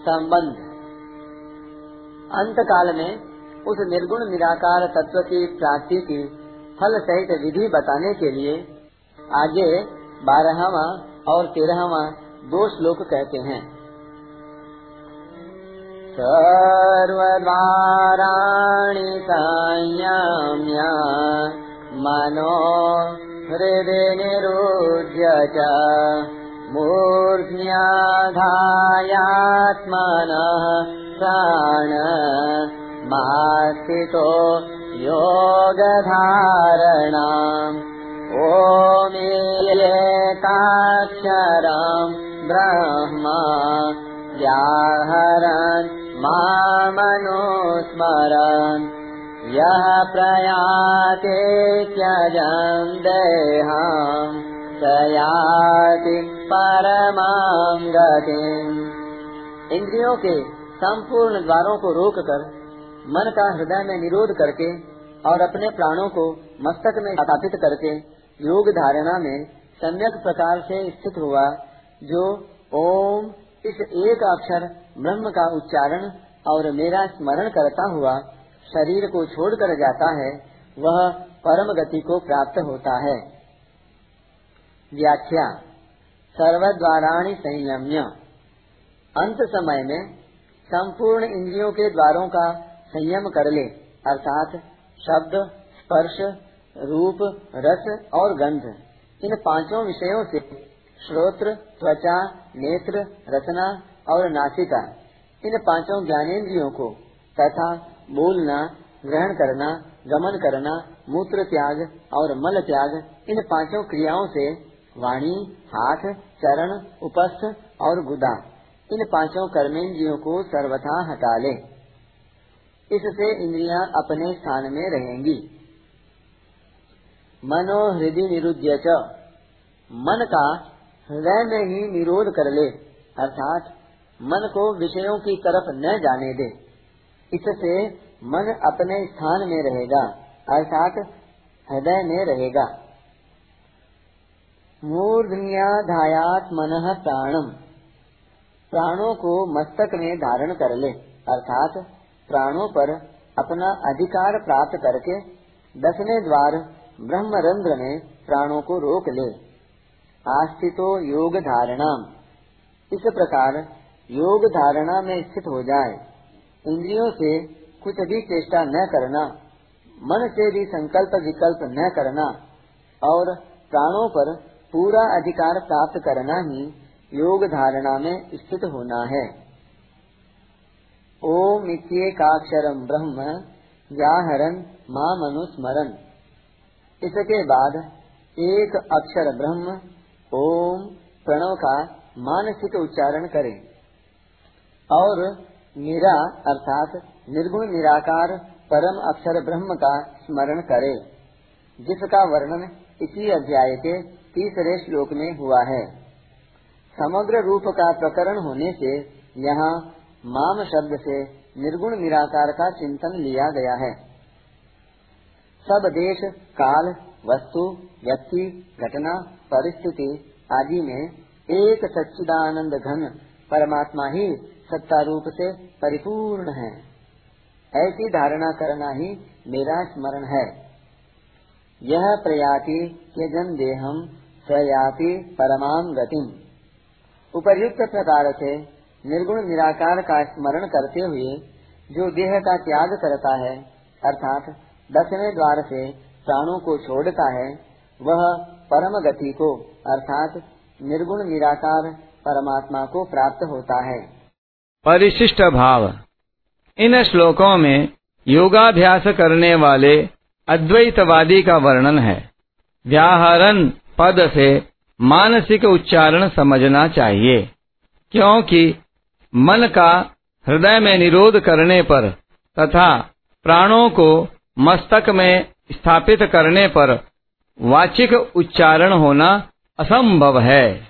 संबंध। अंत काल में उस निर्गुण निराकार तत्व की प्राप्ति की फल सहित विधि बताने के लिए आगे बारहवा और तेरहवा दो श्लोक कहते हैं। सर्वद्वाराणि संयम्य मनो हृदि निरुध्य च मूर्ध्याधायात्मनः प्राण मास्थितो योगधारणाम्। ओमेकाक्षरम् ब्रह्म व्याहरन् मामनुस्मरन्। यः प्रयाते त्यजन् देहम् स याति परमां गतिम् इंद्रियों के संपूर्ण द्वारों को रोककर, मन का हृदय में निरोध करके और अपने प्राणों को मस्तक में स्थापित करके योग धारणा में सम्यक प्रकार से स्थित हुआ, जो ओम इस एक अक्षर ब्रह्म का उच्चारण और मेरा स्मरण करता हुआ शरीर को छोड़कर जाता है, वह परम गति को प्राप्त होता है। व्याख्या। सर्वद्वाराणी संयम्य। अंत समय में संपूर्ण इंद्रियों के द्वारों का संयम कर ले, अर्थात शब्द, स्पर्श, रूप, रस और गंध। इन पाँचों विषयों से श्रोत्र, त्वचा, नेत्र, रचना और नासिका, इन पाँचों ज्ञानेन्द्रियों को तथा बोलना, ग्रहण करना, गमन करना, मूत्र त्याग और मल त्याग, इन पाँचों क्रियाओं से वाणी, हाथ, चरण, उपस्थ और गुदा। इन पाँचों कर्मेंद्रियों को सर्वथा हटा ले। इससे इंद्रियाँ अपने स्थान में रहेंगी। मनो हृदय निरुद्य मन का हृदय में ही निरोध कर ले, अर्थात मन को विषयों की तरफ़ न जाने दे। इससे मन अपने स्थान में रहेगा, अर्थात हृदय में रहेगा। मूर्धन्याधायात मन प्राणम प्राणों को मस्तक में धारण कर ले, अर्थात प्राणों पर अपना अधिकार प्राप्त करके दसवें द्वार ब्रह्मरंध्र में प्राणों को रोक ले। आस्थितो योग धारणा इस प्रकार योग धारणा में स्थित हो जाए। इंद्रियों से कुछ भी चेष्टा न करना, मन से भी संकल्प विकल्प न करना, और प्राणों पर पूरा अधिकार प्राप्त करना ही योग धारणा में स्थित होना है। ओम इत्येकाक्षरम ब्रह्म व्याहरन माँ मनुस्मरण इसके बाद एक अक्षर ब्रह्म, ओम, प्रणव का मानसिक उच्चारण करें। और निरा अर्थात निर्गुण निराकार परम अक्षर ब्रह्म का स्मरण करे, जिसका वर्णन इसी अध्याय के तीसरे श्लोक में हुआ है। समग्र रूप का प्रकरण होने से यहाँ माम शब्द से निर्गुण निराकार का चिंतन लिया गया है। सब देश, काल, वस्तु, व्यक्ति, घटना, परिस्थिति आदि में एक सच्चिदानंद घन परमात्मा ही सत्ता रूप से परिपूर्ण है। ऐसी धारणा करना ही मेरा स्मरण है। यह प्रयाति त्यजन देहम सयाति परमाम गतिम। उपर्युक्त प्रकार से निर्गुण निराकार का स्मरण करते हुए जो देह का त्याग करता है, अर्थात दसवें द्वार से प्राणों को छोड़ता है, वह परम गति को, अर्थात निर्गुण निराकार परमात्मा को प्राप्त होता है। परिशिष्ट भाव। इन श्लोकों में योगाभ्यास करने वाले अद्वैतवादी का वर्णन है। व्याहरण पद से मानसिक उच्चारण समझना चाहिए, क्योंकि मन का हृदय में निरोध करने पर तथा प्राणों को मस्तक में स्थापित करने पर वाचिक उच्चारण होना असंभव है।